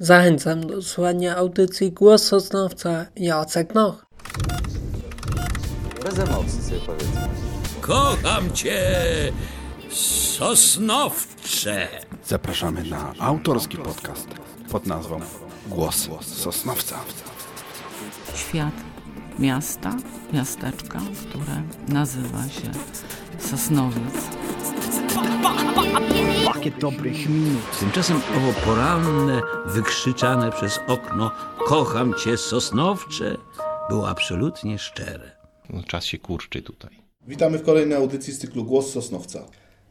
Zachęcam do słuchania audycji Głos Sosnowca Jacek Noch. Bez emocji sobie powiedzmy. Kocham cię, Sosnowcze. Zapraszamy na autorski podcast pod nazwą Głos Sosnowca. Świat miasta, miasteczka, które nazywa się Sosnowiec. Pakiet dobrych minut. Tymczasem owo poranne, wykrzyczane przez okno Kocham cię, Sosnowcze było absolutnie szczere. No, czas się kurczy tutaj. Witamy w kolejnej audycji z cyklu Głos Sosnowca.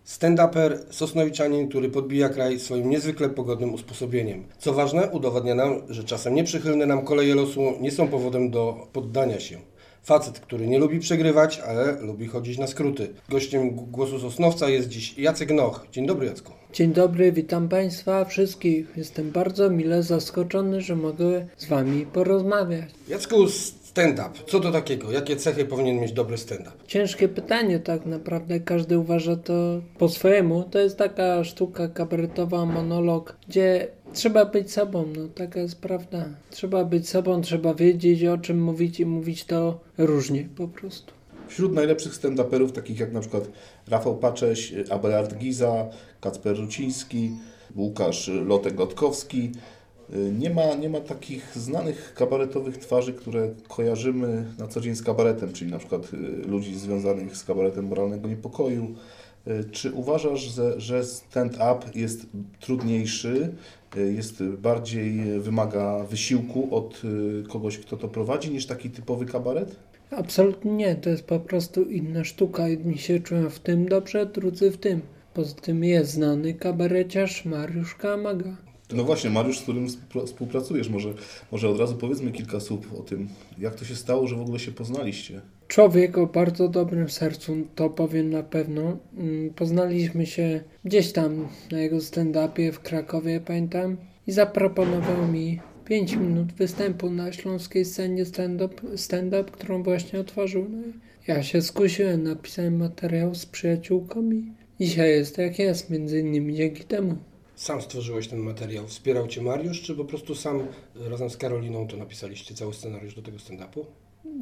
Stand-uper, sosnowiczanin, który podbija kraj swoim niezwykle pogodnym usposobieniem. Co ważne, udowadnia nam, że czasem nieprzychylne nam koleje losu nie są powodem do poddania się. Facet, który nie lubi przegrywać, ale lubi chodzić na skróty. Gościem Głosu Sosnowca jest dziś Jacek Noch. Dzień dobry Jacku. Dzień dobry, witam Państwa wszystkich. Jestem bardzo mile zaskoczony, że mogę z Wami porozmawiać. Jacku, stand-up. Co to takiego? Jakie cechy powinien mieć dobry stand-up? Ciężkie pytanie, tak naprawdę każdy uważa to po swojemu. To jest taka sztuka kabaretowa, monolog, gdzie trzeba być sobą, no taka jest prawda. Trzeba być sobą, trzeba wiedzieć o czym mówić i mówić to różnie po prostu. Wśród najlepszych stand-uperów, takich jak na przykład Rafał Pacześ, Abelard Giza, Kacper Ruciński, Łukasz Lotek-Gotkowski, nie ma, nie ma takich znanych kabaretowych twarzy, które kojarzymy na co dzień z kabaretem, czyli na przykład y, ludzi związanych z kabaretem moralnego niepokoju. Y, Czy uważasz, że, że stand-up jest trudniejszy, jest bardziej wymaga wysiłku od y, kogoś, kto to prowadzi, niż taki typowy kabaret? Absolutnie nie, to jest po prostu inna sztuka. Jedni się czują w tym dobrze, drudzy w tym. Poza tym jest znany kabareciarz Mariusz Kamaga. No właśnie, Mariusz, z którym współpra- współpracujesz, może, może od razu powiedzmy kilka słów o tym, jak to się stało, że w ogóle się poznaliście. Człowiek o bardzo dobrym sercu, to powiem na pewno. Mm, Poznaliśmy się gdzieś tam na jego stand-upie w Krakowie, pamiętam, i zaproponował mi 5 minut występu na śląskiej scenie stand-up, stand-up którą właśnie otworzył. No ja się skusiłem, napisałem materiał z przyjaciółką i dzisiaj jest jak jest, między innymi dzięki temu. Sam stworzyłeś ten materiał. Wspierał Cię Mariusz, czy po prostu sam y, razem z Karoliną to napisaliście cały scenariusz do tego stand-upu?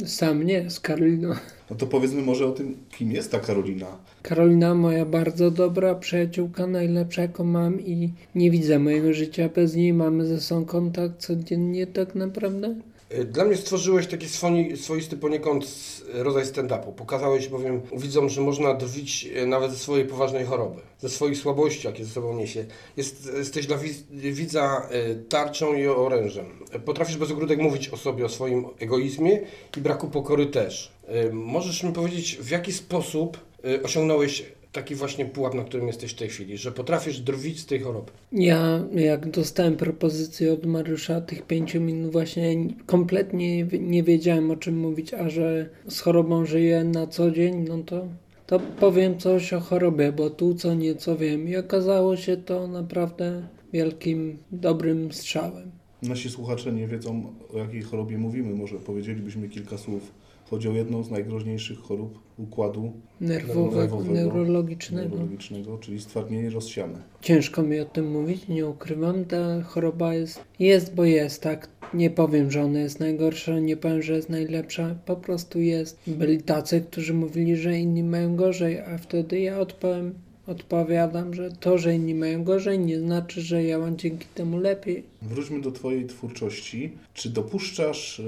Sam nie, z Karoliną. No to powiedzmy może o tym, kim jest ta Karolina. Karolina, moja bardzo dobra przyjaciółka, najlepsza jaką mam i nie widzę mojego życia bez niej. Mamy ze sobą kontakt codziennie tak naprawdę. Y, Dla mnie stworzyłeś taki swoi, swoisty poniekąd rodzaj stand-upu. Pokazałeś bowiem widzom, że można drwić y, nawet ze swojej poważnej choroby, ze swoich słabości, jakie ze sobą niesie. Jest, jesteś dla widza y, tarczą i orężem. Potrafisz bez ogródek mówić o sobie, o swoim egoizmie i braku pokory też. Możesz mi powiedzieć, w jaki sposób osiągnąłeś taki właśnie pułap, na którym jesteś w tej chwili, że potrafisz drwić z tej choroby? Ja, jak dostałem propozycję od Mariusza tych pięciu minut, właśnie kompletnie nie wi- nie wiedziałem o czym mówić, a że z chorobą żyję na co dzień, no to, to powiem coś o chorobie, bo tu co nieco wiem. I okazało się to naprawdę wielkim, dobrym strzałem. Nasi słuchacze nie wiedzą, o jakiej chorobie mówimy. Może powiedzielibyśmy kilka słów. Chodzi o jedną z najgroźniejszych chorób układu Nerwowego, neurologicznego. neurologicznego, czyli stwardnienie rozsiane. Ciężko mi o tym mówić, nie ukrywam. Ta choroba jest, jest, bo jest, tak. Nie powiem, że ona jest najgorsza, nie powiem, że jest najlepsza. Po prostu jest. Byli tacy, którzy mówili, że inni mają gorzej, a wtedy ja odpowiem, odpowiadam, że to, że inni mają gorzej, nie znaczy, że ja mam dzięki temu lepiej. Wróćmy do Twojej twórczości. Czy dopuszczasz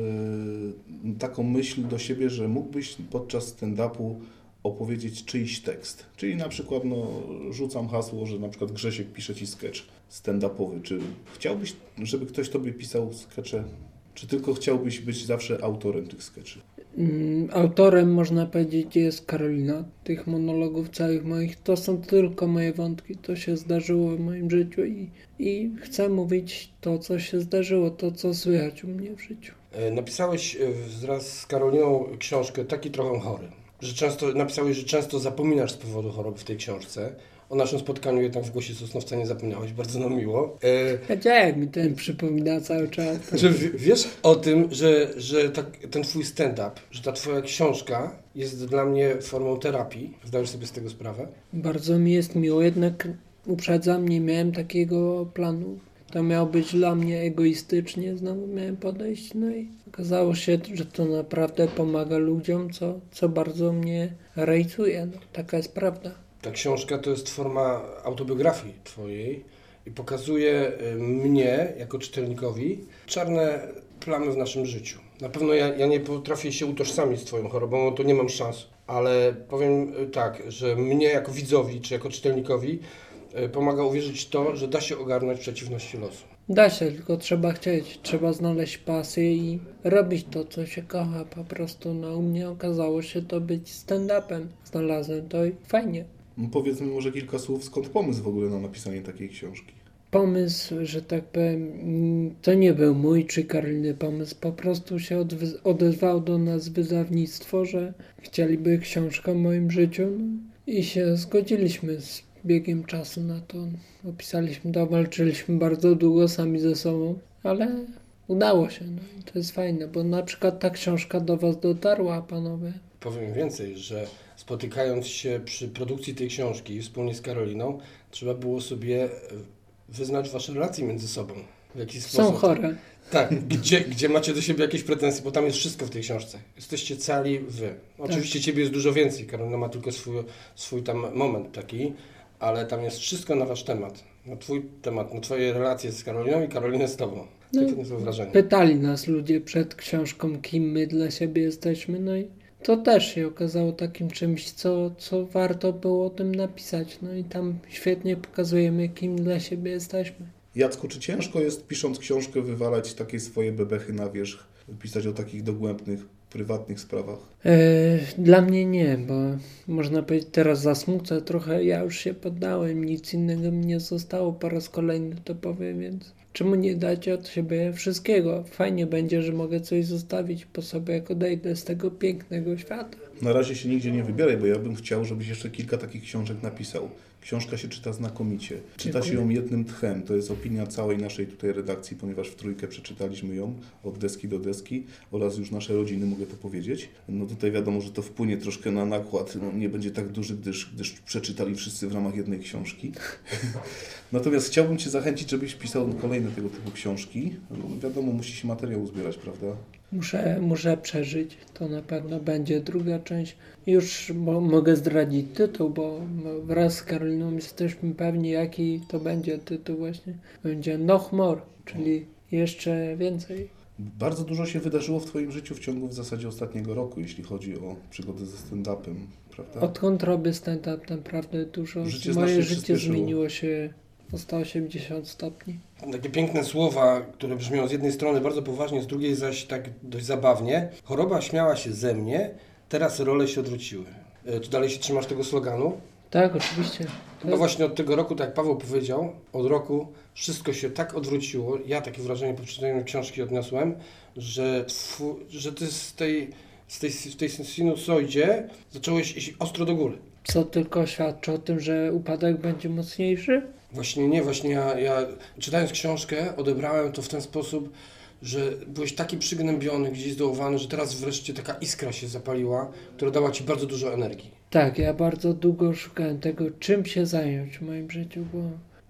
yy, taką myśl do siebie, że mógłbyś podczas stand-upu opowiedzieć czyjś tekst? Czyli na przykład, no, rzucam hasło, że na przykład Grzesiek pisze Ci sketch stand-upowy. Czy chciałbyś, żeby ktoś Tobie pisał skecze? Czy tylko chciałbyś być zawsze autorem tych skeczy? Mm, Autorem, można powiedzieć, jest Karolina. Tych monologów całych moich to są tylko moje wątki. To się zdarzyło w moim życiu i, i chcę mówić to, co się zdarzyło, to, co słychać u mnie w życiu. E, Napisałeś e, wraz z Karoliną książkę Taki trochę chory. Że często, napisałeś, że często zapominasz z powodu choroby w tej książce. O naszym spotkaniu jednak w Głosie Sosnowca nie zapomniałeś, bardzo nam miło. E, Wiedziałem, mi ten przypomina cały czas. że w- wiesz o tym, że, że tak, ten twój stand-up, że ta twoja książka jest dla mnie formą terapii. Zdajesz sobie z tego sprawę? Bardzo mi jest miło, jednak uprzedzam, nie miałem takiego planu. to miało być dla mnie egoistycznie, znowu miałem podejść, no i okazało się, że to naprawdę pomaga ludziom, co, co bardzo mnie rejcuje, no, taka jest prawda. Ta książka to jest forma autobiografii twojej i pokazuje y, mnie, jako czytelnikowi, czarne plamy w naszym życiu. Na pewno ja, ja nie potrafię się utożsamić z twoją chorobą, to nie mam szans, ale powiem y, tak, że mnie jako widzowi, czy jako czytelnikowi y, pomaga uwierzyć to, że da się ogarnąć przeciwności losu. Da się, tylko trzeba chcieć, trzeba znaleźć pasję i robić to, co się kocha po prostu. No u mnie okazało się to być stand-upem. Znalazłem to i fajnie. Powiedzmy może kilka słów, skąd pomysł w ogóle na napisanie takiej książki. Pomysł, że tak powiem, to nie był mój czy Karoliny pomysł, po prostu się odezwał do nas wydawnictwo, że chcieliby książkę o moim życiu no, i się zgodziliśmy z biegiem czasu na to. Opisaliśmy to, walczyliśmy bardzo długo sami ze sobą, ale udało się. No. i To jest fajne, bo na przykład ta książka do Was dotarła, panowie. Powiem więcej, że spotykając się przy produkcji tej książki wspólnie z Karoliną, trzeba było sobie e, wyznać wasze relacje między sobą. W jakiś Są sposób. chore. Tak, gdzie, gdzie macie do siebie jakieś pretensje, bo tam jest wszystko w tej książce. Jesteście cali wy. Oczywiście ciebie jest dużo więcej, Karolina ma tylko swój, swój tam moment taki, ale tam jest wszystko na wasz temat. Na twój temat, na twoje relacje z Karoliną i Karolinę z tobą. Takie No. są wrażenie. Pytali nas ludzie przed książką, kim my dla siebie jesteśmy, no i to też się okazało takim czymś, co, co warto było o tym napisać. No i tam świetnie pokazujemy, kim dla siebie jesteśmy. Jacku, czy ciężko jest pisząc książkę wywalać takie swoje bebechy na wierzch, pisać o takich dogłębnych, prywatnych sprawach? E, dla mnie nie, bo można powiedzieć teraz zasmucę trochę, ja już się poddałem, nic innego mi nie zostało, po raz kolejny to powiem, więc czemu nie dać od siebie wszystkiego? Fajnie będzie, że mogę coś zostawić po sobie, jak odejdę z tego pięknego świata. Na razie się nigdzie nie wybieraj, bo ja bym chciał, żebyś jeszcze kilka takich książek napisał. Książka się czyta znakomicie. Czyta się ją jednym tchem. To jest opinia całej naszej tutaj redakcji, ponieważ w trójkę przeczytaliśmy ją od deski do deski oraz już nasze rodziny, mogę to powiedzieć. No tutaj wiadomo, że to wpłynie troszkę na nakład. No, nie będzie tak duży, gdyż, gdyż przeczytali wszyscy w ramach jednej książki. Natomiast chciałbym Cię zachęcić, żebyś pisał kolejne tego typu książki. No, wiadomo, musi się materiał uzbierać, prawda? Muszę, muszę przeżyć. To na pewno będzie druga część. Już mo mogę zdradzić tytuł, bo wraz z Karoliną jesteśmy pewni, jaki to będzie tytuł właśnie. Będzie Noch More, czyli jeszcze więcej. Bardzo dużo się wydarzyło w Twoim życiu w ciągu w zasadzie ostatniego roku, jeśli chodzi o przygodę ze stand-upem, prawda? Odkąd robię stand-up naprawdę dużo. Życie Moje życie zmieniło się o 180 stopni. Takie piękne słowa, które brzmią z jednej strony bardzo poważnie, z drugiej zaś tak dość zabawnie. Choroba śmiała się ze mnie, teraz role się odwróciły. E, Czy dalej się trzymasz tego sloganu? Tak, oczywiście. No właśnie od tego roku, tak jak Paweł powiedział, od roku wszystko się tak odwróciło. Ja takie wrażenie po przeczytaniu książki odniosłem, że, że ty z tej, z tej, w tej sinusoidzie zacząłeś iść ostro do góry. Co tylko świadczy o tym, że upadek będzie mocniejszy? Właśnie nie, właśnie ja, ja czytając książkę odebrałem to w ten sposób, że byłeś taki przygnębiony, gdzieś zdołowany, że teraz wreszcie taka iskra się zapaliła, która dała ci bardzo dużo energii. Tak, ja bardzo długo szukałem tego, czym się zająć w moim życiu, bo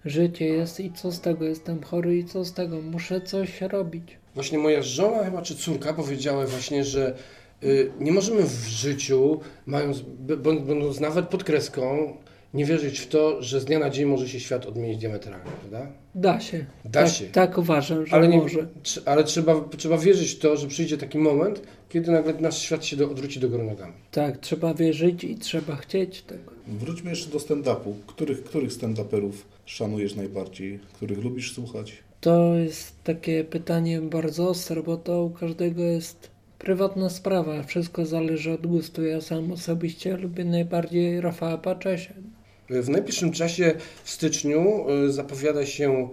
życie jest i co z tego, jestem chory i co z tego, muszę coś robić. Właśnie moja żona chyba, czy córka powiedziały właśnie, że y, nie możemy w życiu, mając, będąc nawet pod kreską, nie wierzyć w to, że z dnia na dzień może się świat odmienić diametralnie, prawda? Da się. Da tak, się. Tak uważam, że Ale, nie, może. ale trzeba, trzeba wierzyć w to, że przyjdzie taki moment, kiedy nagle nasz świat się do, odwróci do góry nogami. Tak, trzeba wierzyć i trzeba chcieć tego. Wróćmy jeszcze do stand-upu. Których, których stand-uperów szanujesz najbardziej? Których lubisz słuchać? To jest takie pytanie bardzo ostre, bo to u każdego jest prywatna sprawa. Wszystko zależy od gustu. Ja sam osobiście lubię najbardziej Rafała Paczesia. W najbliższym czasie, w styczniu, y, zapowiada się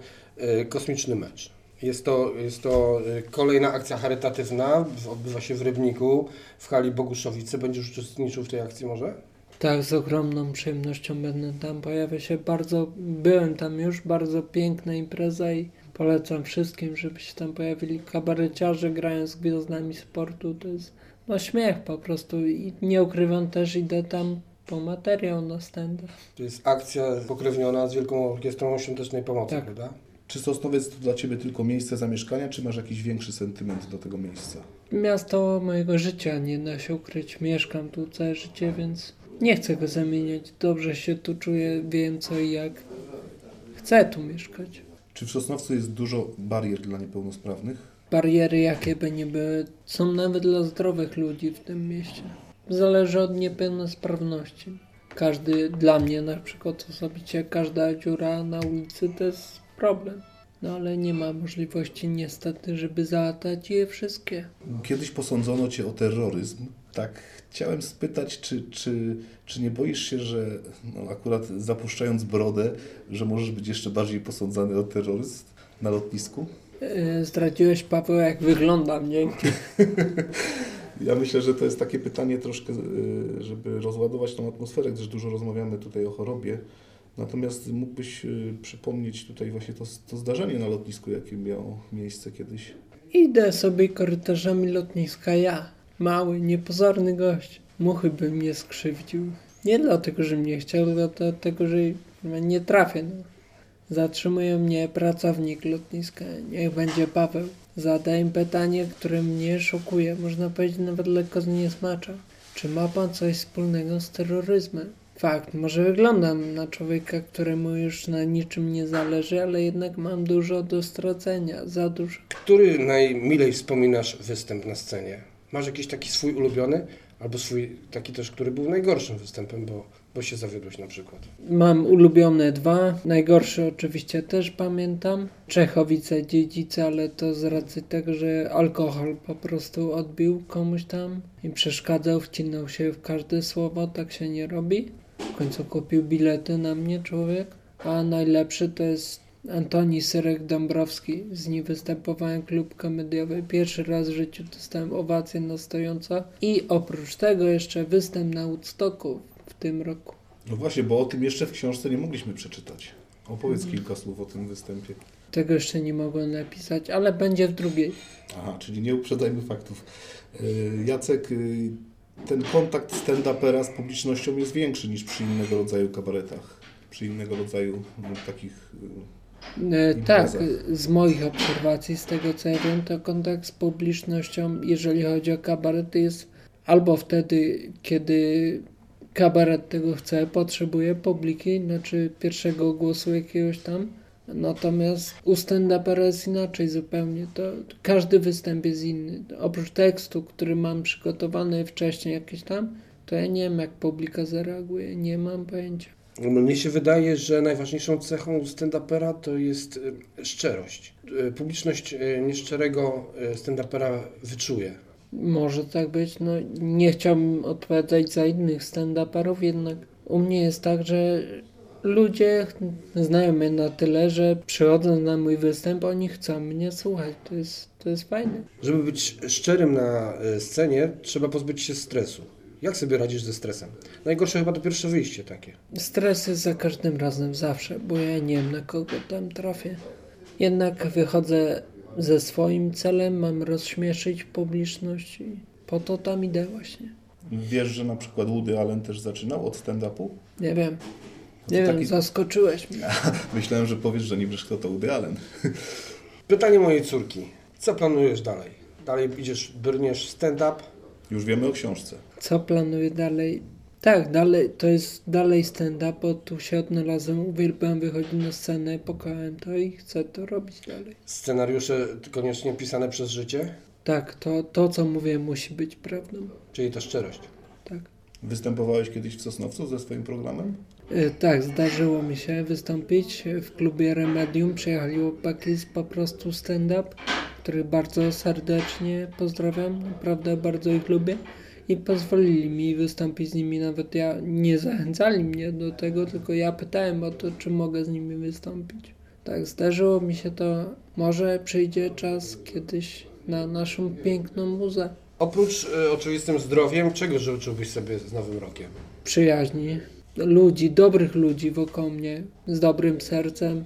y, kosmiczny mecz. Jest to, jest to y, kolejna akcja charytatywna, odbywa się w Rybniku, w hali Boguszowice. Będziesz uczestniczył w tej akcji może? Tak, z ogromną przyjemnością będę tam. Pojawia się bardzo, byłem tam już, bardzo piękna impreza i polecam wszystkim, żeby się tam pojawili kabareciarze, grają z gwiazdami sportu. To jest no śmiech po prostu i nie ukrywam też, idę tam po materiał na stand To jest akcja pokrewniona z Wielką Orkiestrą Świątecznej Pomocy, Tak. prawda? Czy Sosnowiec to dla Ciebie tylko miejsce zamieszkania, czy masz jakiś większy sentyment do tego miejsca? Miasto mojego życia, nie da się ukryć. Mieszkam tu całe życie, więc nie chcę go zamieniać. Dobrze się tu czuję, wiem co i jak. Chcę tu mieszkać. Czy w Sosnowcu jest dużo barier dla niepełnosprawnych? Bariery, jakie by nie były, są nawet dla zdrowych ludzi w tym mieście. Zależy od niepełnosprawności. Każdy, dla mnie na przykład osobiście, każda dziura na ulicy to jest problem. No ale nie ma możliwości niestety, żeby załatać je wszystkie. Kiedyś posądzono Cię o terroryzm. Tak, chciałem spytać, czy, czy, czy nie boisz się, że no, akurat zapuszczając brodę, że możesz być jeszcze bardziej posądzany o terroryzm na lotnisku? Yy, Zdradziłeś Paweł, jak wyglądam, nie? Ja myślę, że to jest takie pytanie troszkę, y, żeby rozładować tą atmosferę, gdyż dużo rozmawiamy tutaj o chorobie. Natomiast mógłbyś y, przypomnieć tutaj właśnie to, to zdarzenie na lotnisku, jakie miało miejsce kiedyś. Idę sobie korytarzami lotniska, ja, mały, niepozorny gość. Muchy by mnie skrzywdził. Nie dlatego, że mnie chciał, tylko dlatego, że nie trafię. No. Zatrzymuje mnie pracownik lotniska, niech będzie Paweł. Zadaję pytanie, które mnie szokuje, można powiedzieć nawet lekko zniesmacza. Czy ma pan coś wspólnego z terroryzmem? Fakt, może wyglądam na człowieka, któremu już na niczym nie zależy, ale jednak mam dużo do stracenia, za dużo. Który najmilej wspominasz występ na scenie? Masz jakiś taki swój ulubiony? Albo swój taki też, który był najgorszym występem, bo, bo się zawiodłeś na przykład. Mam ulubione dwa. Najgorsze oczywiście też pamiętam. Czechowice, dziedzice, ale to z racji tego, że alkohol po prostu odbił komuś tam i przeszkadzał, wcinał się w każde słowo, tak się nie robi. W końcu kupił bilety na mnie człowiek. A najlepszy to jest Antoni Syrek-Dąbrowski. Z nim występowałem klub komediowy. Pierwszy raz w życiu dostałem owację na stojąco. I oprócz tego jeszcze występ na Woodstocku tym roku. No właśnie, bo o tym jeszcze w książce nie mogliśmy przeczytać. Opowiedz kilka słów o tym występie. Tego jeszcze nie mogłem napisać, ale będzie w drugiej. Aha, czyli nie uprzedzajmy faktów. Yy, Jacek, yy, ten kontakt stand-upera z publicznością jest większy niż przy innego rodzaju kabaretach, przy innego rodzaju no, takich... E, tak, Impreza. z moich obserwacji, z tego co ja wiem, to kontakt z publicznością, jeżeli chodzi o kabarety, jest albo wtedy, kiedy kabaret tego chce, potrzebuje publiki, znaczy pierwszego głosu jakiegoś tam. Natomiast u stand-upera jest inaczej zupełnie. To każdy występ jest inny. Oprócz tekstu, który mam przygotowany wcześniej jakiś tam, to ja nie wiem jak publika zareaguje, nie mam pojęcia. Mnie się wydaje, że najważniejszą cechą stand-upera to jest y, szczerość. Y, Publiczność y, nieszczerego stand-upera wyczuje. Może tak być, no nie chciałbym odpowiadać za innych stand-uperów, jednak u mnie jest tak, że ludzie znają mnie na tyle, że przychodząc na mój występ, oni chcą mnie słuchać. To jest, to jest fajne. Żeby być szczerym na y, scenie, trzeba pozbyć się stresu. Jak sobie radzisz ze stresem? Najgorsze chyba to pierwsze wyjście takie. Stres jest za każdym razem, zawsze, bo ja nie wiem na kogo tam trafię. Jednak wychodzę ze swoim celem, mam rozśmieszyć publiczność i po to tam idę właśnie. Wiesz, że na przykład Woody Allen też zaczynał od stand-upu? Nie wiem, To nie wiem, taki- zaskoczyłeś mnie. Myślałem, że powiesz, że nie wiesz, kto to Woody Allen. Pytanie mojej córki. Co planujesz dalej? Dalej idziesz, brniesz stand-up? Już wiemy o książce. Co planuję dalej? Tak, dalej, to jest dalej stand-up, bo tu się odnalazłem, uwielbiam wychodzić na scenę, pokochałem to i chcę to robić dalej. Scenariusze koniecznie pisane przez życie? Tak, to, to co mówię musi być prawdą. Czyli ta szczerość. Tak. Występowałeś kiedyś w Sosnowcu ze swoim programem? E, Tak, zdarzyło mi się wystąpić w klubie Remedium. Przyjechali chłopaki z po prostu stand-up, których bardzo serdecznie pozdrawiam. Naprawdę bardzo ich lubię. I pozwolili mi wystąpić z nimi. Nawet ja nie zachęcali mnie do tego, tylko ja pytałem o to, czy mogę z nimi wystąpić. Tak, zdarzyło mi się to. Może przyjdzie czas kiedyś na naszą piękną muzę. Oprócz y, oczywistym zdrowiem, czego życzyłbyś sobie z Nowym Rokiem? przyjaźni, ludzi, dobrych ludzi wokół mnie, z dobrym sercem,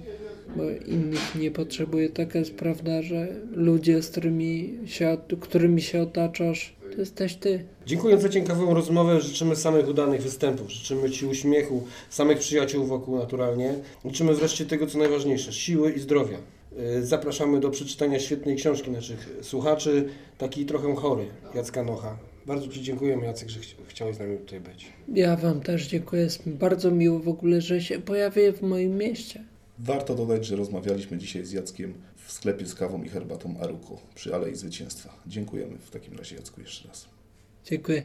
bo innych nie potrzebuję. Taka jest prawda, że ludzie, z którymi się, którymi się otaczasz, to jesteś ty. Dziękuję za ciekawą rozmowę. Życzymy samych udanych występów. Życzymy Ci uśmiechu, samych przyjaciół wokół naturalnie. Życzymy wreszcie tego, co najważniejsze, siły i zdrowia. Y, Zapraszamy do przeczytania świetnej książki naszych słuchaczy, taki trochę chory, Jacka Nocha. Bardzo Ci dziękujemy, Jacek, że chci- chciałeś z nami tutaj być. Ja Wam też dziękuję. Jest bardzo miło w ogóle, że się pojawię w moim mieście. Warto dodać, że rozmawialiśmy dzisiaj z Jackiem w sklepie z kawą i herbatą Aruko przy Alei Zwycięstwa. Dziękujemy w takim razie Jacku jeszcze raz. Dziękuję.